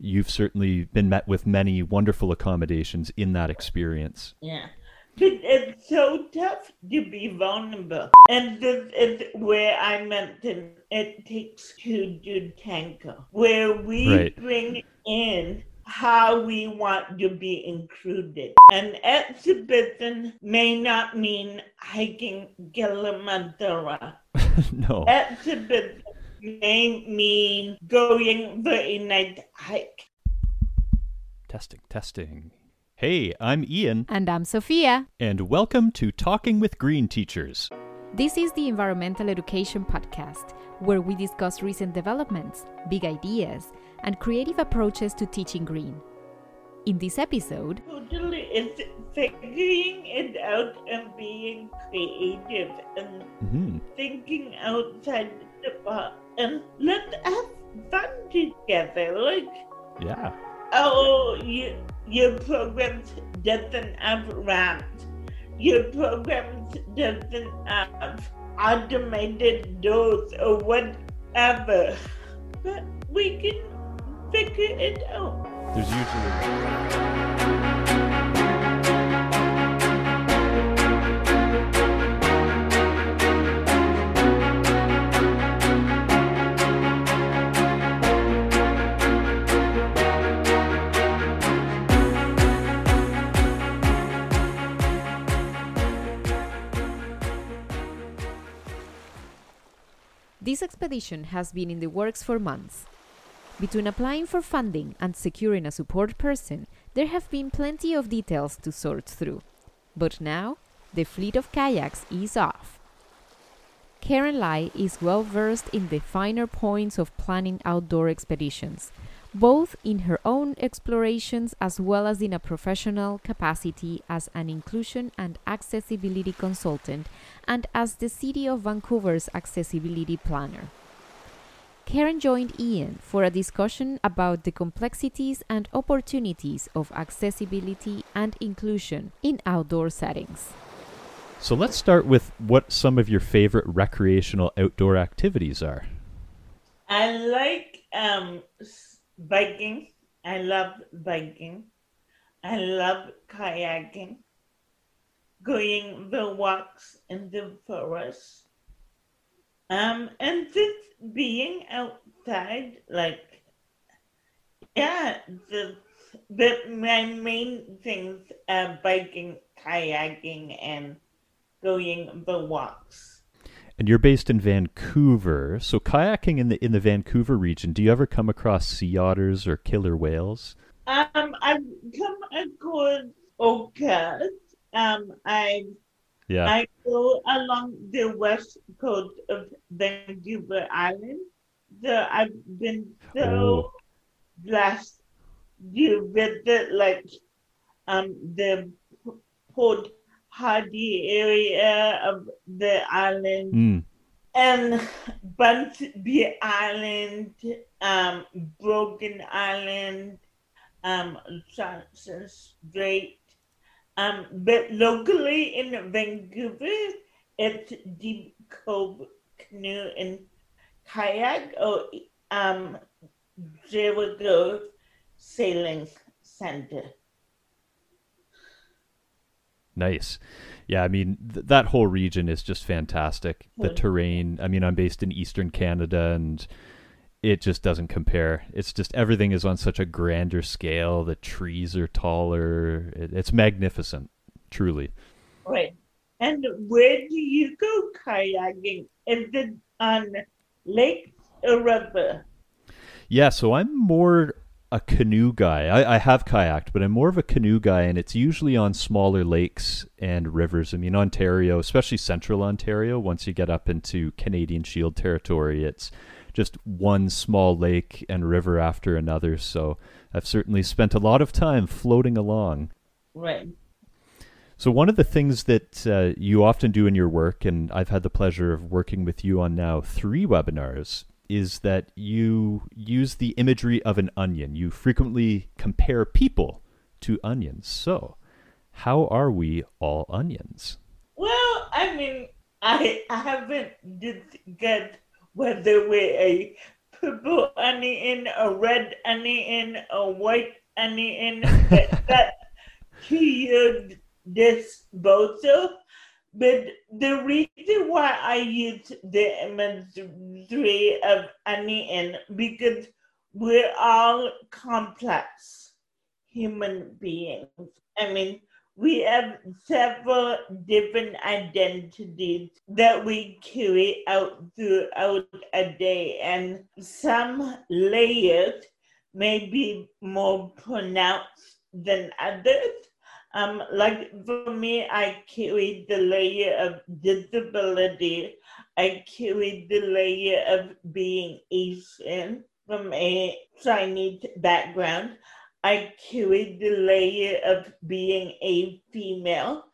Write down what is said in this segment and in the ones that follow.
you've certainly been met with many wonderful accommodations in that experience. Yeah. But it's so tough to be vulnerable. And this is where I mentioned it takes two to tango, where we Right. bring in how we want to be included. An exhibition may not mean hiking Kilimanjaro. no. Exhibition may mean going for a night hike. Testing, testing. Hey, I'm Ian, And I'm Sophia. and welcome to Talking with Green Teachers. This is the Environmental Education Podcast, where we discuss recent developments, big ideas, and creative approaches to teaching green. In this episode, Totally, it's figuring it out and being creative and hmm thinking outside the box and let's have fun together. Like, Yeah. oh, you, your program doesn't have ramps. Your program doesn't have automated doors or whatever. But we can figure it out. There's usually. Expedition has been in the works for months. Between applying for funding and securing a support person, there have been plenty of details to sort through. But now, the fleet of kayaks is off. Karen Lai is well versed in the finer points of planning outdoor expeditions, both in her own explorations as well as in a professional capacity as an inclusion and accessibility consultant and as the City of Vancouver's accessibility planner. Karen joined Ian for a discussion about the complexities and opportunities of accessibility and inclusion in outdoor settings. So let's start with what some of your favorite recreational outdoor activities are. I like um s- biking. I love biking. I love kayaking. Going the walks in the forest. Um and just being outside like yeah, the but my main things are biking, kayaking and going the walks. And you're based in Vancouver, so kayaking in the in the Vancouver region. Do you ever come across sea otters or killer whales? Um, I've come across orcas. Um, I Yeah. I go along the west coast of Vancouver Island. So I've been so Oh. blessed to visit like um the Port Hardy area of the island Mm. and Bunsby Island, um, Broken Island, um, Johnstone Strait. Um, but locally in Vancouver, it's Deep Cove Canoe and Kayak or um, Jericho Sailing Center. Nice. Yeah, I mean th- that whole region is just fantastic. The Mm. terrain. I mean, I'm based in eastern Canada and it just doesn't compare. It's just everything is on such a grander scale. The trees are taller. It, it's magnificent, truly. Right. And where do you go kayaking? Is it on lake or river? Yeah, so I'm more a canoe guy. I, I have kayaked, but I'm more of a canoe guy, and it's usually on smaller lakes and rivers. I mean, Ontario, especially central Ontario, once you get up into Canadian Shield territory, it's just one small lake and river after another. So I've certainly spent a lot of time floating along. Right. So one of the things that uh, you often do in your work, and I've had the pleasure of working with you on now three webinars, is that you use the imagery of an onion. You frequently compare people to onions. So, how are we all onions? Well, I mean, I I haven't discussed whether we're a purple onion, a red onion, a white onion that, that to your disposal. But the reason why I use the imagery of onion because we're all complex human beings. I mean, we have several different identities that we carry out throughout a day, and some layers may be more pronounced than others. Um, like for me, I carry the layer of disability. I carry the layer of being Asian from a Chinese background. I carry the layer of being a female,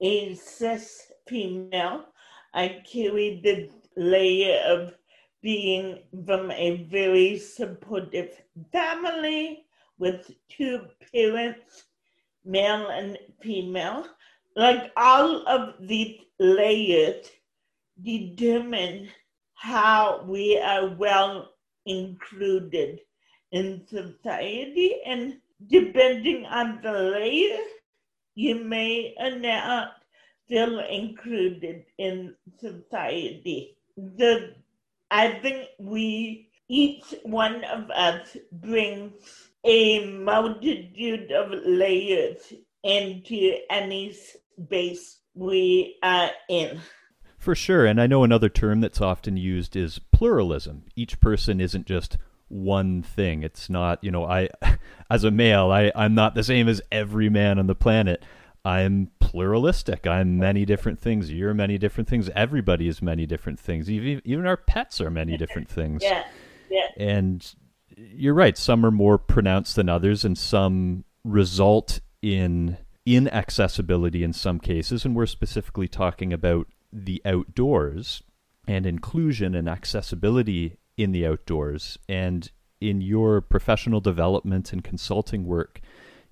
a cis female. I carry the layer of being from a very supportive family with two parents, male and female. Like all of these layers determine how we are well included in society and depending on the layer, you may or not feel included in society. The I think we each one of us brings a multitude of layers into any space we are in. For sure. And I know another term that's often used is pluralism. Each person isn't just one thing. It's not, you know, I, as a male, I, I'm not the same as every man on the planet. I'm pluralistic. I'm many different things. You're many different things. Everybody is many different things. Even, even our pets are many different things. Yeah. Yeah. And you're right. Some are more pronounced than others, and some result in inaccessibility in some cases. And we're specifically talking about the outdoors and inclusion and accessibility in the outdoors. And in your professional development and consulting work,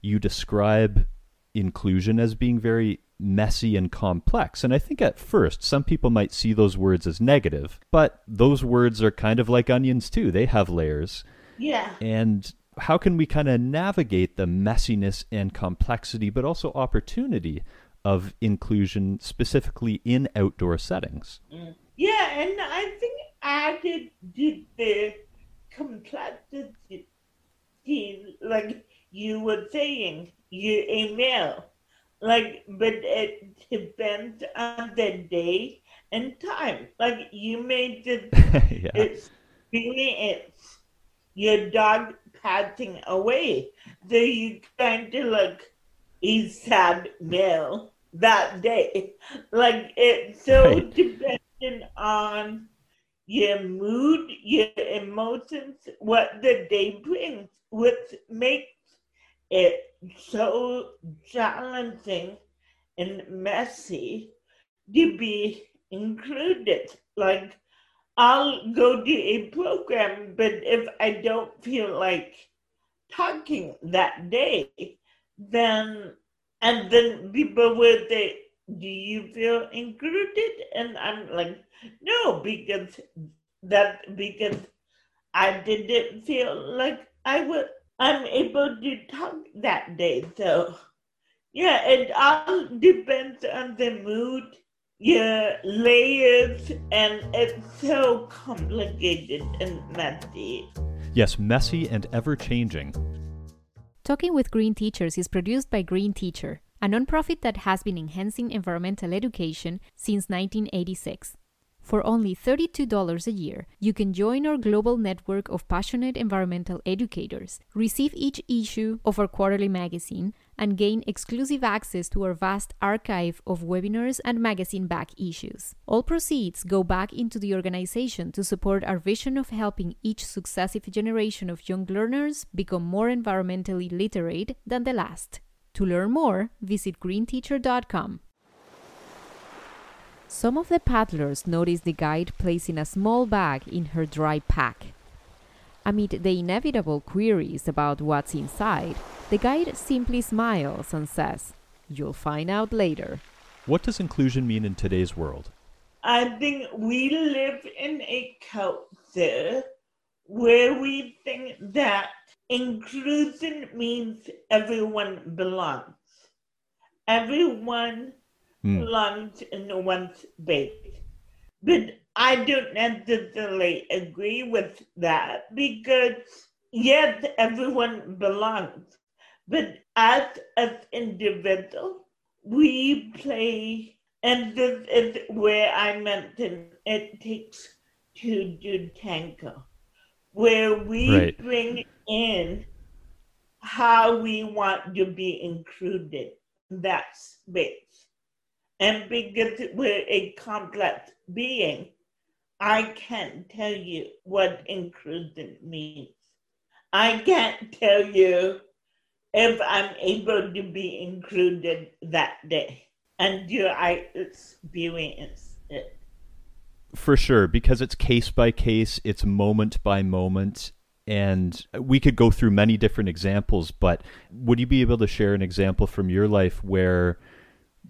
you describe inclusion as being very messy and complex. And I think at first, some people might see those words as negative, but those words are kind of like onions too. They have layers. Yeah. And how can we kind of navigate the messiness and complexity, but also opportunity of inclusion specifically in outdoor settings? Mm. Yeah, and I think added did the complexity, like you were saying, you're a male. Like, but it depends on the day and time. Like, you may just yeah. experience your dog passing away. So you kind of look a sad male that day. Like, it's so Right. dependent on your mood, your emotions, what the day brings, which makes it so challenging and messy to be included. Like, I'll go to a program, but if I don't feel like talking that day, then and then people will say, Do you feel included? And I'm like, No, because that because I didn't feel like I was I'm able to talk that day. So yeah, it all depends on the mood, your layers, and it's so complicated and messy. Yes, messy and ever changing. Talking with Green Teachers is produced by Green Teacher, a nonprofit that has been enhancing environmental education since 1986. For only $32 a year, you can join our global network of passionate environmental educators, receive each issue of our quarterly magazine, and gain exclusive access to our vast archive of webinars and magazine back issues. All proceeds go back into the organization to support our vision of helping each successive generation of young learners become more environmentally literate than the last. To learn more, visit greenteacher.com. Some of the paddlers notice the guide placing a small bag in her dry pack. Amid the inevitable queries about what's inside, the guide simply smiles and says, You'll find out later. What does inclusion mean in today's world? I think we live in a culture where we think that inclusion means everyone belongs. Everyone Hmm. belongs in one space. But I don't necessarily agree with that because yes, everyone belongs. But as an individual, we play, and this is where I mentioned it takes to tango, where we Right. bring in how we want to be included in that space. And because we're a complex being, I can't tell you what inclusion means. I can't tell you if I'm able to be included that day until I experience it. For sure, because it's case by case, it's moment by moment, and we could go through many different examples. But would you be able to share an example from your life where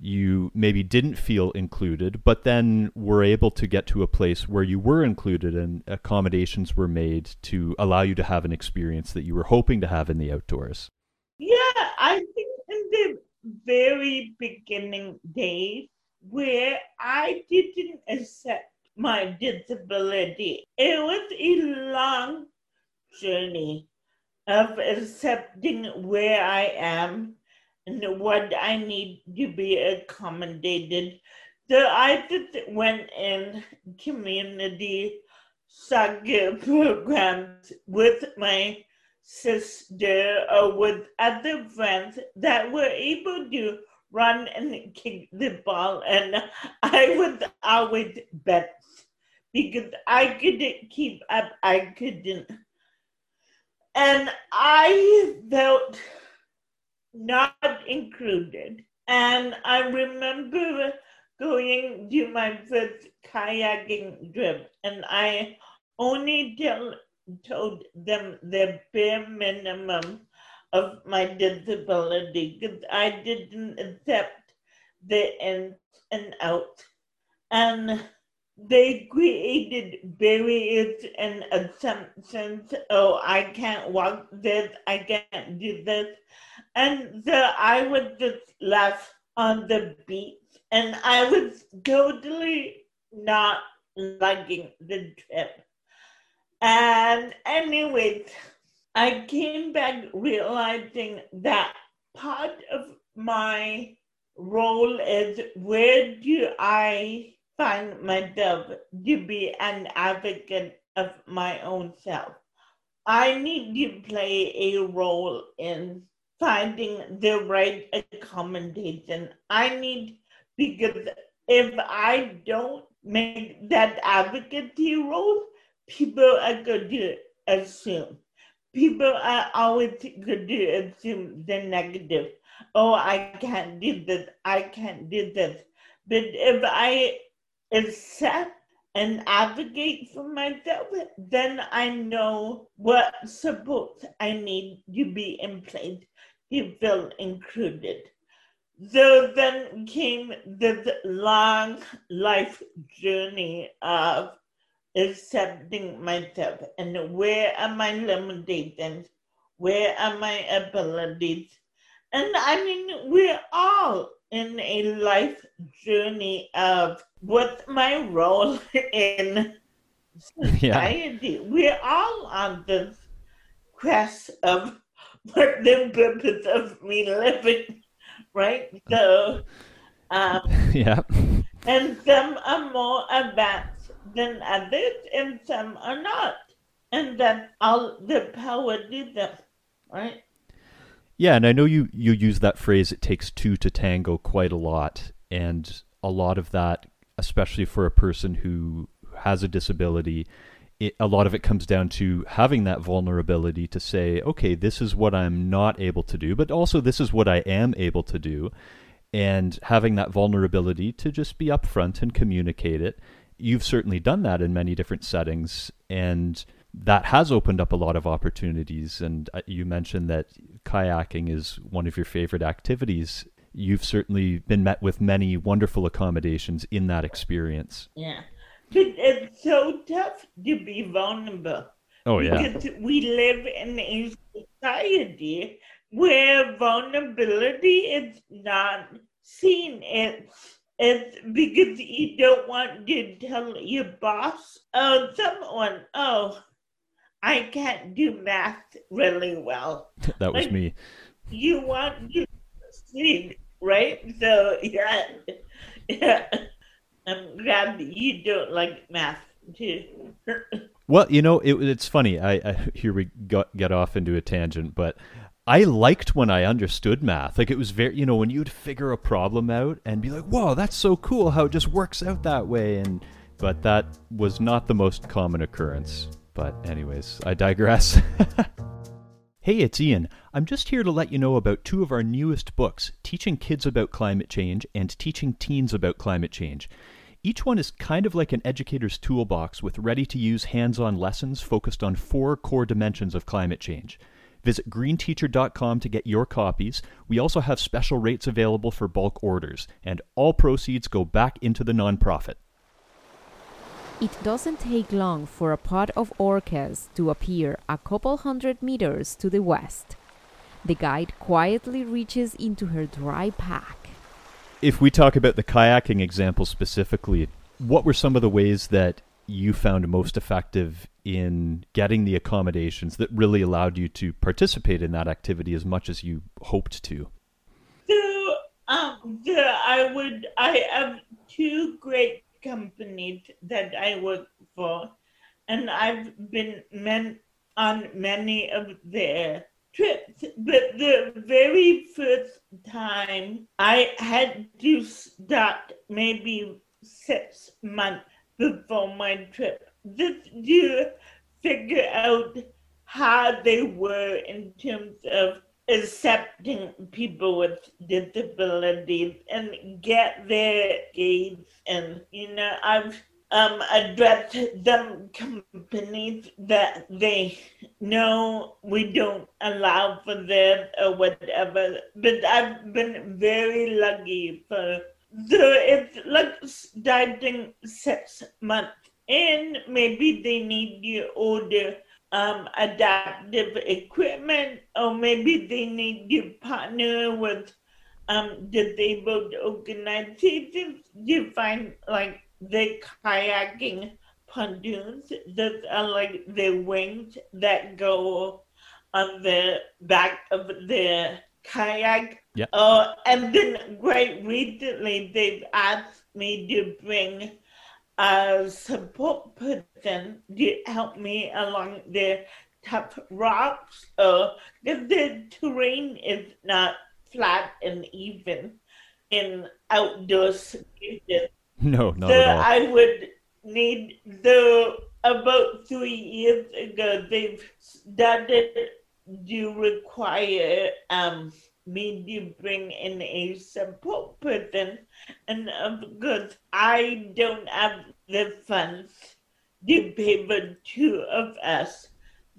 you maybe didn't feel included, but then were able to get to a place where you were included and accommodations were made to allow you to have an experience that you were hoping to have in the outdoors? Yeah, I think in the very beginning days where I didn't accept my disability, it was a long journey of accepting where I am and what I need to be accommodated. So I just went in community soccer programs with my sister or with other friends that were able to run and kick the ball and I was always best because I couldn't keep up, I couldn't. And I felt not included. And I remember going to my first kayaking trip and I only tell, told them the bare minimum of my disability because I didn't accept the ins and outs. And they created barriers and assumptions. Oh, I can't walk this, I can't do this. And so I would just left on the beach and I was totally not liking the trip. And anyways, I came back realizing that part of my role is where do I find myself to be an advocate of my own self. I need to play a role in finding the right accommodation. I need, because if I don't make that advocacy role, people are going to assume. People are always going to assume the negative. Oh, I can't do this. I can't do this. But if I accept and advocate for myself, then I know what support I need to be in place to feel included. So then came this long life journey of accepting myself and where are my limitations, where are my abilities. And I mean, we're all in a life journey of what's my role in society. We're all on this quest of what the purpose of me living, right? So, um, yeah. and some are more advanced than others, and some are not. And that's all the power to them, right? Yeah, and I know you you use that phrase "it takes two to tango" quite a lot, and a lot of that, especially for a person who has a disability, it, a lot of it comes down to having that vulnerability to say, "Okay, this is what I'm not able to do, but also this is what I am able to do," and having that vulnerability to just be upfront and communicate it. You've certainly done that in many different settings, and that has opened up a lot of opportunities. And uh, you mentioned that kayaking is one of your favorite activities. You've certainly been met with many wonderful accommodations in that experience. Yeah. But it's so tough to be vulnerable Oh yeah. Because we live in a society where vulnerability is not seen. It's it's because you don't want to tell your boss or someone, oh, I can't do math really well. that was Like- me. You want to succeed, right? So yeah, yeah. I'm glad that you don't like math too. Well, you know, it, it's funny. I, I here we got get off into a tangent, but I liked when I understood math. Like it was very, you know, when you'd figure a problem out and be like, "Whoa, that's so cool! How it just works out that way." And but that was not the most common occurrence. But anyways, I digress. Hey, it's Ian. I'm just here to let you know about two of our newest books, Teaching Kids About Climate Change and Teaching Teens About Climate Change. Each one is kind of like an educator's toolbox with ready to use hands on lessons focused on four core dimensions of climate change. Visit greenteacher.com to get your copies. We also have special rates available for bulk orders, and all proceeds go back into the nonprofit. It doesn't take long for a pod of orcas to appear a couple hundred meters to the west. The guide quietly reaches into her dry pack. If we talk about the kayaking example specifically, what were some of the ways that you found most effective in getting the accommodations that really allowed you to participate in that activity as much as you hoped to? So, um, the, I would, I have two great companies that I work for, and I've been men, on many of their trips. But the very first time I had to start maybe six months before my trip just to figure out how they were in terms of accepting people with disabilities and get their gaze and you know I've um addressed some companies that they know we don't allow for this or whatever but I've been very lucky for so it's like starting six months in maybe they need you order um, adaptive equipment, or maybe they need to partner with um, disabled organizations to find like the kayaking pontoons that are like the wings that go on the back of the kayak. Yeah. Uh, and then quite recently, they've asked me to bring a support person to help me along the tough rocks uh, because the terrain is not flat and even in outdoor situations. No, not so at all. I would need the about three years ago they've started to require um to bring in a support person and of course I don't have the funds to pay for two of us.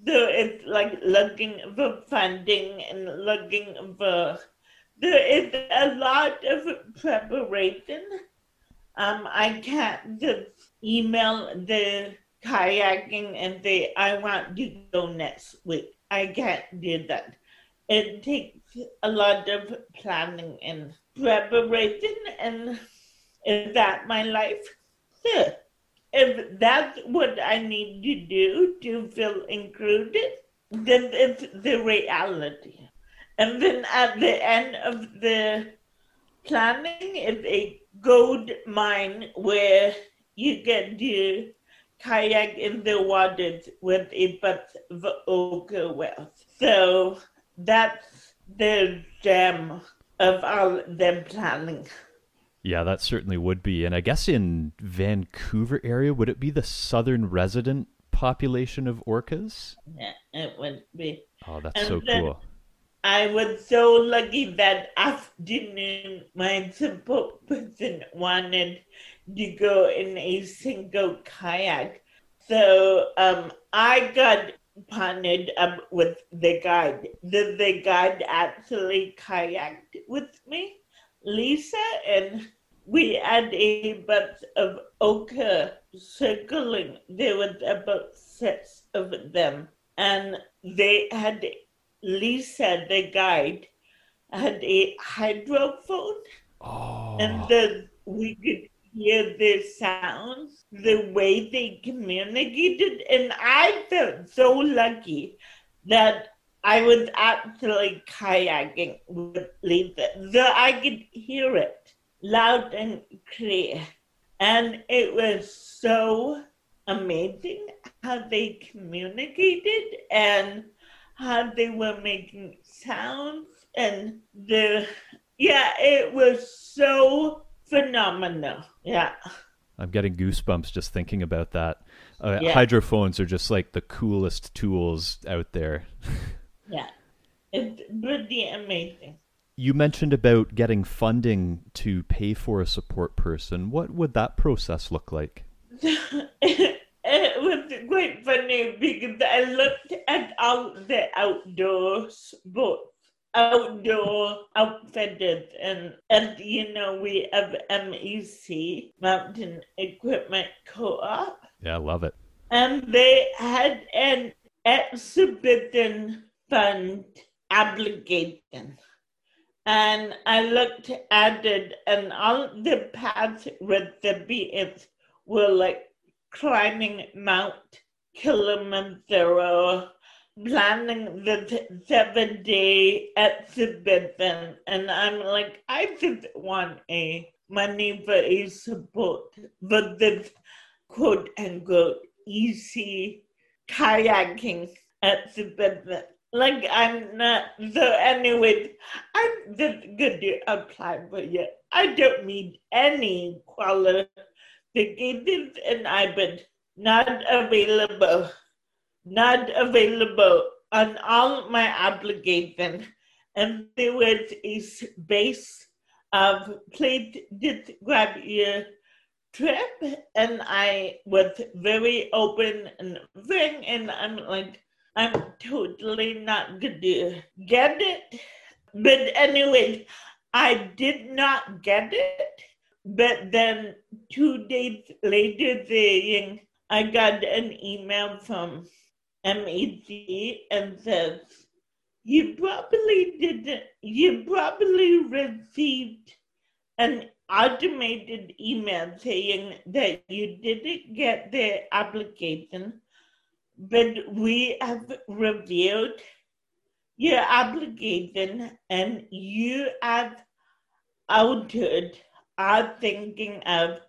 So it's like looking for funding and looking for there is a lot of preparation. Um, I can't just email the kayaking and say I want to go next week. I can't do that. It takes a lot of planning and preparation, and is that my life? If that's what I need to do to feel included, then it's the reality. And then at the end of the planning is a gold mine where you get to kayak in the waters with a bunch of orca whales. So that's the gem of all the planning. Yeah, that certainly would be. And I guess in Vancouver area, would it be the southern resident population of orcas? Yeah, it would be. Oh, that's And so cool. I was so lucky that afternoon my support person wanted to go in a single kayak. So um, I got partnered up with the guide. The, the guide actually kayaked with me, Lisa, and we had a bunch of orca circling. There was about six of them, and they had Lisa, the guide, had a hydrophone, Oh, and then we could hear the sounds, the way they communicated, and I felt so lucky that I was actually kayaking with Lisa, so I could hear it loud and clear, and it was so amazing how they communicated and how they were making sounds and the yeah it was so phenomenal yeah I'm getting goosebumps just thinking about that. Uh, Yeah. Hydrophones are just like the coolest tools out there. yeah it's pretty amazing You mentioned about getting funding to pay for a support person. What would that process look like? it was quite funny because I looked at all the outdoor sports, outdoor outfitters, and and you know we have MEC Mountain Equipment Co-op, Yeah, I love it. and they had an exhibition fund obligation. And I looked at it, and all the past recipients were like climbing Mount Kilimanjaro, planning the seven day exhibition. And I'm like, I just want a money for a support for this quote unquote easy kayaking exhibition. Like I'm not so anyway, I'm just gonna apply for it. I don't need any qualifications and I've been not available, not available on all my applications. And there was a space of please just grab your trip and I was very open and frank and I'm like I'm totally not gonna get it. But anyway, I did not get it. But then two days later saying I got an email from MEC and says you probably didn't you probably received an automated email saying that you didn't get the application, but we have reviewed your application and you have altered our thinking of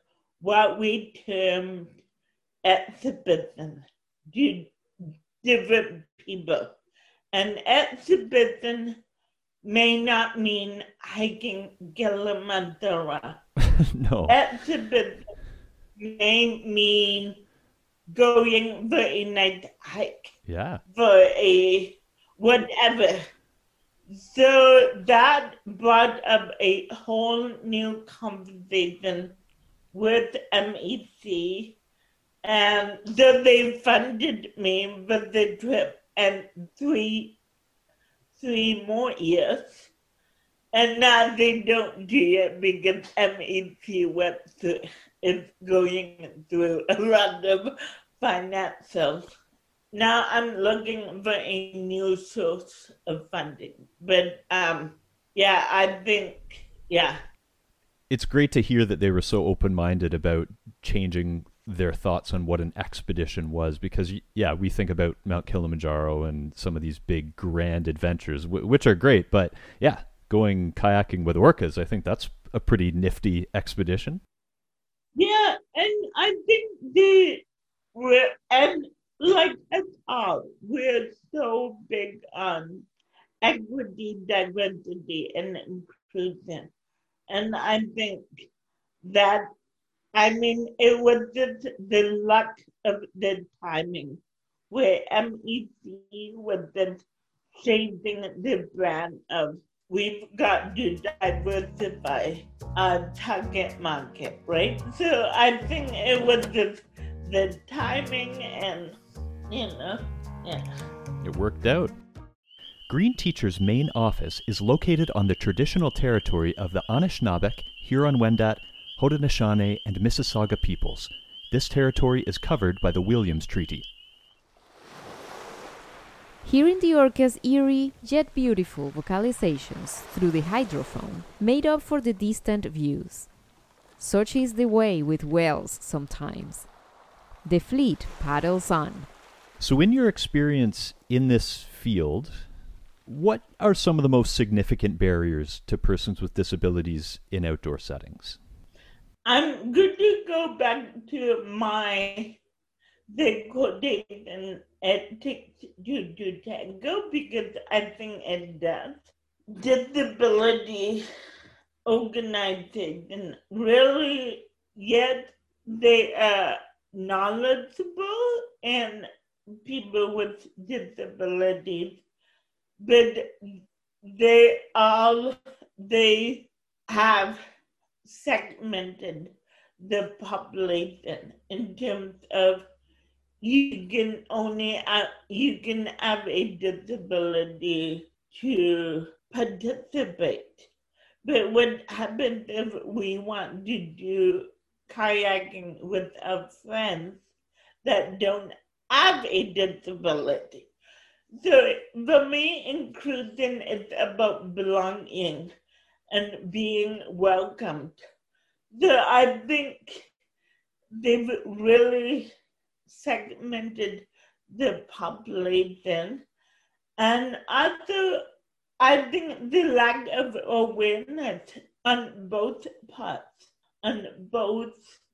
what we term exhibition to different people. An exhibition may not mean hiking Kilimanjaro. no. Exhibition may mean going for a night hike, Yeah. for a whatever. So that brought up a whole new conversation with MEC, and so they funded me for the trip and three three more years. And now they don't do it because MEC went through, is going through a lot of financials. Now I'm looking for a new source of funding. But um yeah, I think yeah. It's great to hear that they were so open minded about changing their thoughts on what an expedition was because, yeah, we think about Mount Kilimanjaro and some of these big grand adventures, w- which are great. But yeah, going kayaking with orcas, I think that's a pretty nifty expedition. Yeah, and I think the we're and like at all, we're so big on equity, diversity, and inclusion. And I think that I mean it was just the luck of the timing where MEC was just changing the brand of we've got to diversify our target market, right? So I think it was just the timing and you know, yeah. It worked out. Green Teacher's main office is located on the traditional territory of the Anishinaabeg, Huron-Wendat, Haudenosaunee, and Mississauga peoples. This territory is covered by the Williams Treaty. Hearing the orca's eerie yet beautiful vocalizations through the hydrophone made up for the distant views. Such is the way with whales sometimes. The fleet paddles on. So, in your experience in this field, what are some of the most significant barriers to persons with disabilities in outdoor settings? I'm going to go back to my the takes you to tango because I think it does. Disability organization really yet they are knowledgeable and people with disabilities but they all they have segmented the population in terms of you can only uh, you can have a disability to participate. But what happens if we want to do kayaking with our friends that don't have a disability? So for me, inclusion is about belonging and being welcomed. So I think they've really segmented the population. And also, I think the lack of awareness on both parts, on both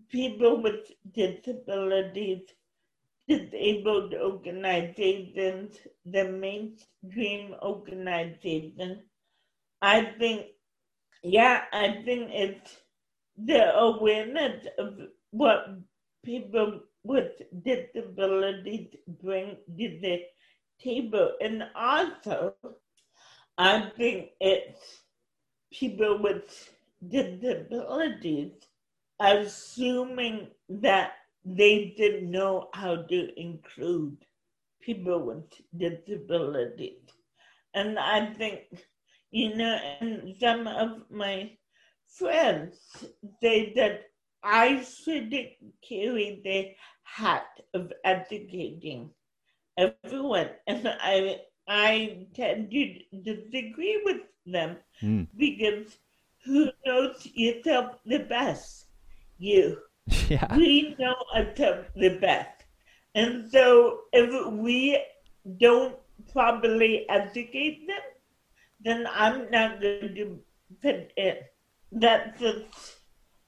people with disabilities, disabled organizations, the mainstream organization. I think, yeah, I think it's the awareness of what people with disabilities bring to the table. And also, I think it's people with disabilities assuming that they didn't know how to include people with disabilities. And I think, you know, and some of my friends say that I shouldn't carry the hat of educating everyone. And I I tend to disagree with them Mm. because who knows yourself the best? You. Yeah. We know ourselves the best. And so if we don't properly educate them, then I'm not going to put in. Eh, That's just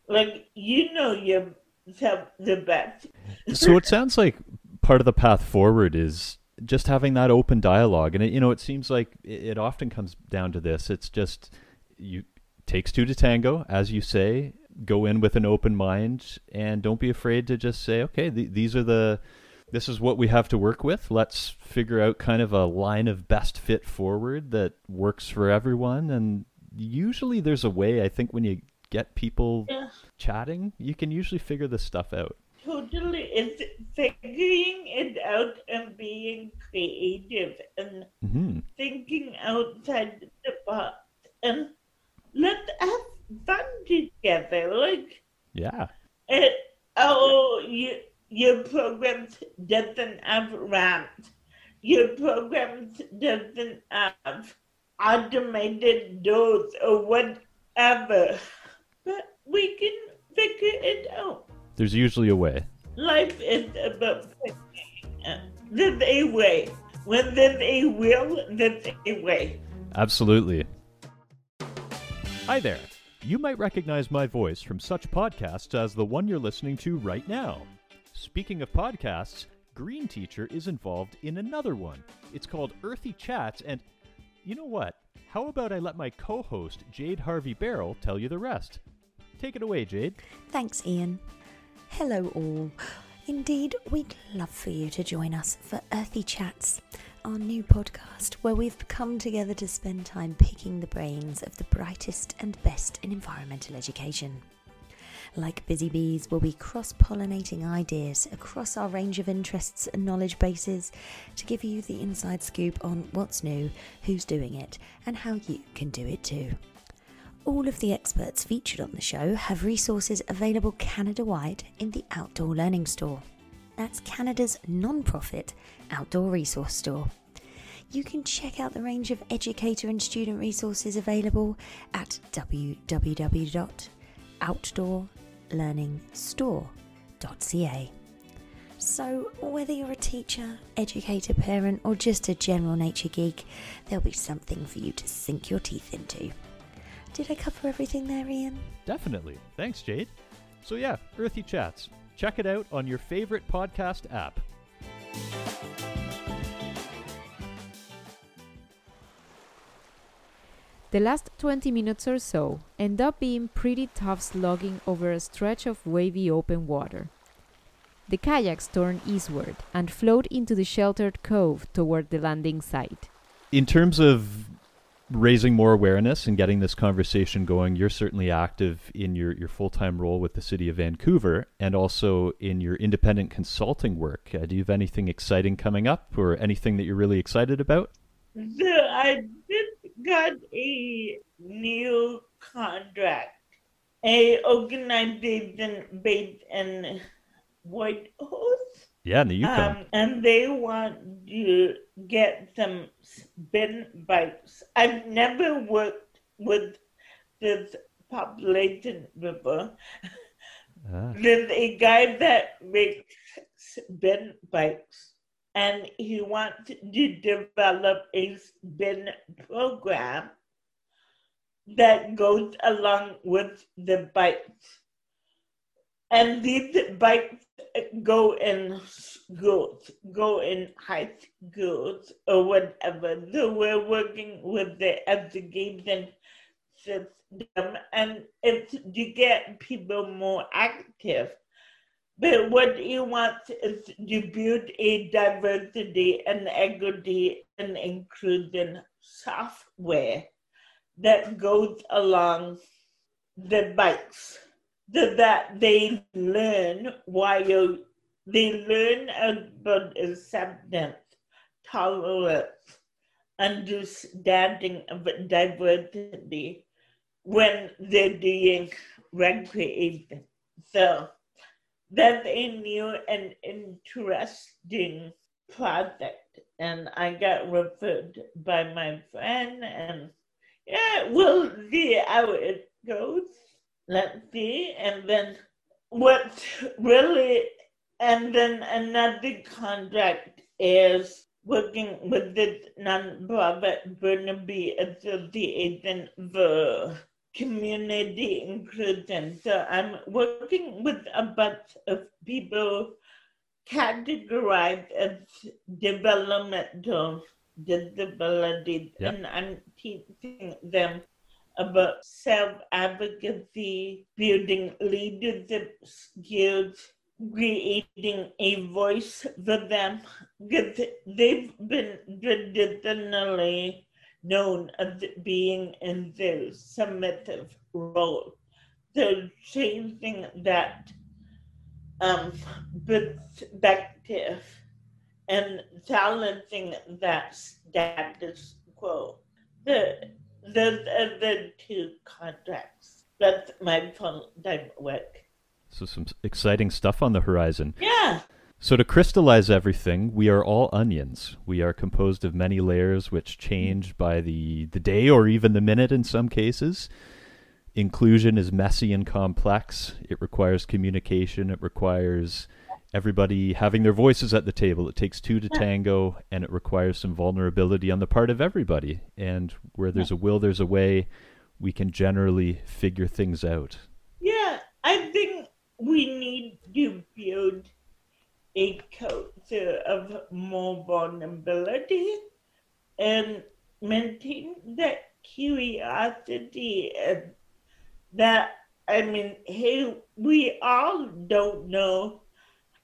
like you know yourself the best. so it sounds like part of the path forward is just having that open dialogue and it, you know it seems like it, it often comes down to this it's just you takes two to tango as you say go in with an open mind and don't be afraid to just say okay th- these are the this is what we have to work with. Let's figure out kind of a line of best fit forward that works for everyone. And usually there's a way i think when you get people Yeah. chatting you can usually figure this stuff out. Totally, it's figuring it out and being creative and hmm thinking outside the box and let's have fun together. Like yeah. it, oh, you, your program doesn't have ramps. Your program doesn't have automated doors or whatever. But we can figure it out. there's usually a way Life is about figuring out. There's a way. When there's a will, there's a way. Absolutely. Hi there. You might recognize my voice from such podcasts as the one you're listening to right now. Speaking of podcasts, Green Teacher is involved in another one. It's called Earthy Chats, and you know what? How about I let my co host, Jade Harvey Barrel, tell you the rest? Take it away, Jade. Thanks, Ian. Hello, all. Indeed, we'd love for you to join us for Earthy Chats, our new podcast where we've come together to spend time picking the brains of the brightest and best in environmental education. Like busy bees, we'll be cross pollinating ideas across our range of interests and knowledge bases to give you the inside scoop on what's new, who's doing it, and how you can do it too. all of the experts featured on the show have resources available Canada wide in the Outdoor Learning Store. That's Canada's non profit outdoor resource store. You can check out the range of educator and student resources available at www.outdoorlearningstore.ca. So, whether you're a teacher, educator, parent, or just a general nature geek, there'll be something for you to sink your teeth into. Did I cover everything there, Ian? Definitely. Thanks, Jade. So, yeah, Earthy Chats. Check it out on your favorite podcast app. The last 20 minutes or so end up being pretty tough slogging over a stretch of wavy open water. The kayaks turn eastward and float into the sheltered cove toward the landing site. In terms of raising more awareness and getting this conversation going, you're certainly active in your, your full time role with the City of Vancouver and also in your independent consulting work. Uh, do you have anything exciting coming up or anything that you're really excited about? So I just got a new contract. A organization based in Whitehorse. Yeah, in the Yukon. Um, and they want to get some spin bikes. I've never worked with this population before. Ah. There's a guy that makes spin bikes, and he wants to develop a spin program that goes along with the bikes. And these bikes go in schools, go in high schools or whatever. So we're working with the education system and it's to get people more active. But what you want is to build a diversity and equity and inclusion software that goes along the bikes so that they learn while they learn about acceptance, tolerance, understanding of diversity when they're doing recreation. So that's a new and interesting project. And I got referred by my friend and yeah, we'll see how it goes let's see, and then what really, and then another contract is working with the nonprofit Burnaby Association for community inclusion. So I'm working with a bunch of people categorized as developmental disabilities, Yep. and I'm teaching them about self advocacy, building leadership skills, creating a voice for them, because they've been traditionally known as being in their submissive role. So changing that um, perspective and challenging that status quo. The those are the two contracts. That's my full time work. So, some exciting stuff on the horizon. Yeah. So, to crystallize everything, we are all onions. We are composed of many layers which change by the, the day or even the minute in some cases. Inclusion is messy and complex. It requires communication. It requires everybody having their voices at the table. It takes two to tango, and it requires some vulnerability on the part of everybody. And where there's a will, there's a way. We can generally figure things out. Yeah. I think we need to build a culture of more vulnerability and maintain that curiosity and that I mean, hey, we all don't know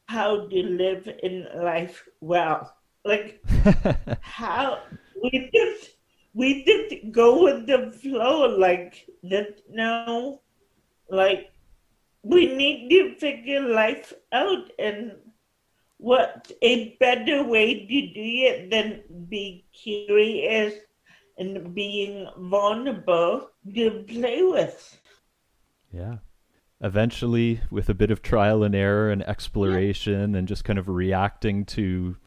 how to live in life well. Like how we just we just go with the flow like that no like we need to figure life out and what a better way to do it than be curious and being vulnerable to play with. Yeah. Eventually, with a bit of trial and error and exploration yeah. and just kind of reacting to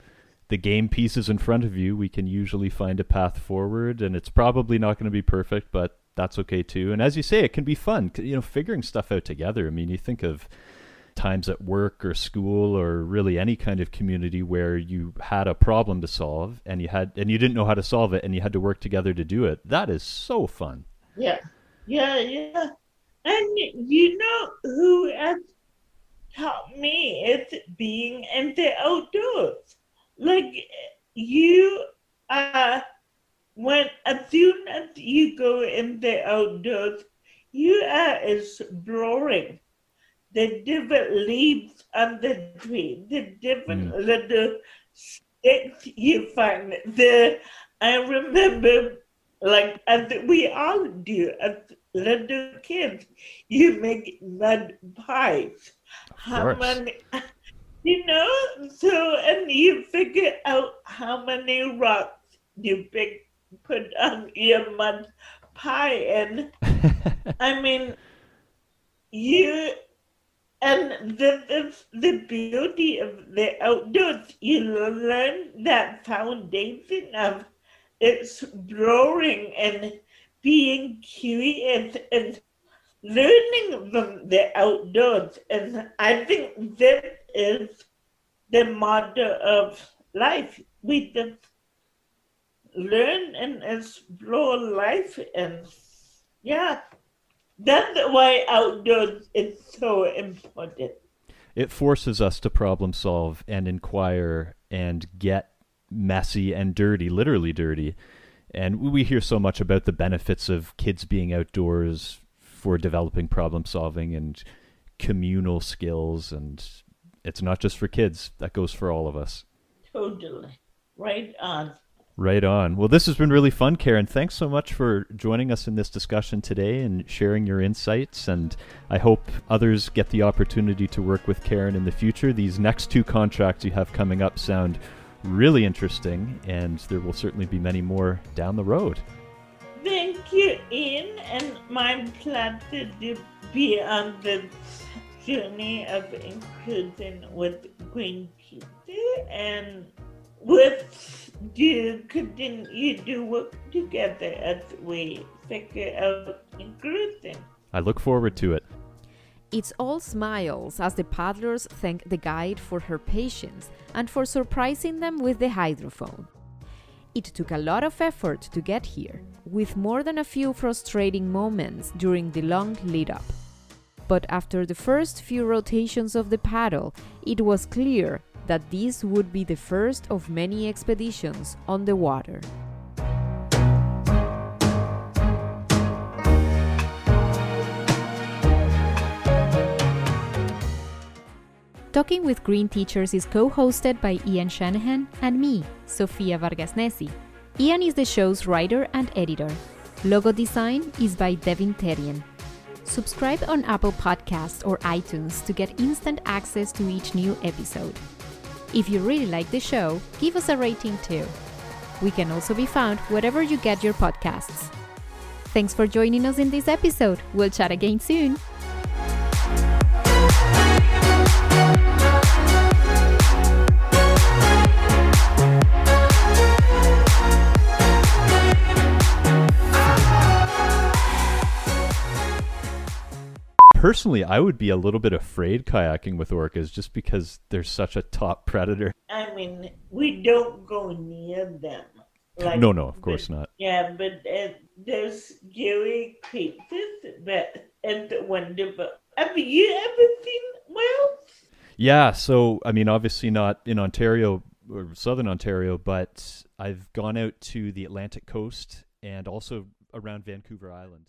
the game pieces in front of you, we can usually find a path forward. And it's probably not going to be perfect, but that's okay too. And as you say, it can be fun, you know, figuring stuff out together. I mean, you think of times at work or school or really any kind of community where you had a problem to solve and you had and you didn't know how to solve it and you had to work together to do it. That is so fun. Yeah. Yeah, yeah. And you know who has taught me it's being in the outdoors. Like you uh when as soon as you go in the outdoors, you are exploring the different leaves on the tree, the different mm. little sticks you find. The I remember, like as we all do as little kids, you make mud pies. How many? You know, so and you figure out how many rocks you pick put on your mud pie, and I mean, you and is the beauty of the outdoors. You learn that foundation of exploring and being curious and learning from the outdoors. And I think this is the motto of life. We just learn and explore life and yeah that's why outdoors is so important. It forces us to problem solve and inquire and get messy and dirty, literally dirty. And we hear so much about the benefits of kids being outdoors for developing problem solving and communal skills. And it's not just for kids, that goes for all of us. Totally. Right on. Right on. Well, this has been really fun, Karen. Thanks so much for joining us in this discussion today and sharing your insights. And I hope others get the opportunity to work with Karen in the future. These next two contracts you have coming up sound really interesting, and there will certainly be many more down the road. Thank you, Ian, and my pleasure to be on this journey of inclusion with Green Teacher and with you continue to work together as we figure out inclusion. I look forward to it. It's all smiles as the paddlers thank the guide for her patience and for surprising them with the hydrophone. It took a lot of effort to get here, with more than a few frustrating moments during the long lead up. But after the first few rotations of the paddle, it was clear that this would be the first of many expeditions on the water. Talking with Green Teachers is co hosted by Ian Shanahan and me, Sofia Vargas Nesi. Ian is the show's writer and editor. Logo design is by Devin Terrien. Subscribe on Apple Podcasts or iTunes to get instant access to each new episode. If you really like the show, give us a rating too. We can also be found wherever you get your podcasts. Thanks for joining us in this episode. We'll chat again soon. Personally, I would be a little bit afraid kayaking with orcas just because they're such a top predator. I mean, we don't go near them. Like, no, no, of course but, not. Yeah, but uh, there's scary creatures, but and wonderful. Have you ever seen whales? Yeah, so I mean, obviously not in Ontario or southern Ontario, but I've gone out to the Atlantic coast and also around Vancouver Island.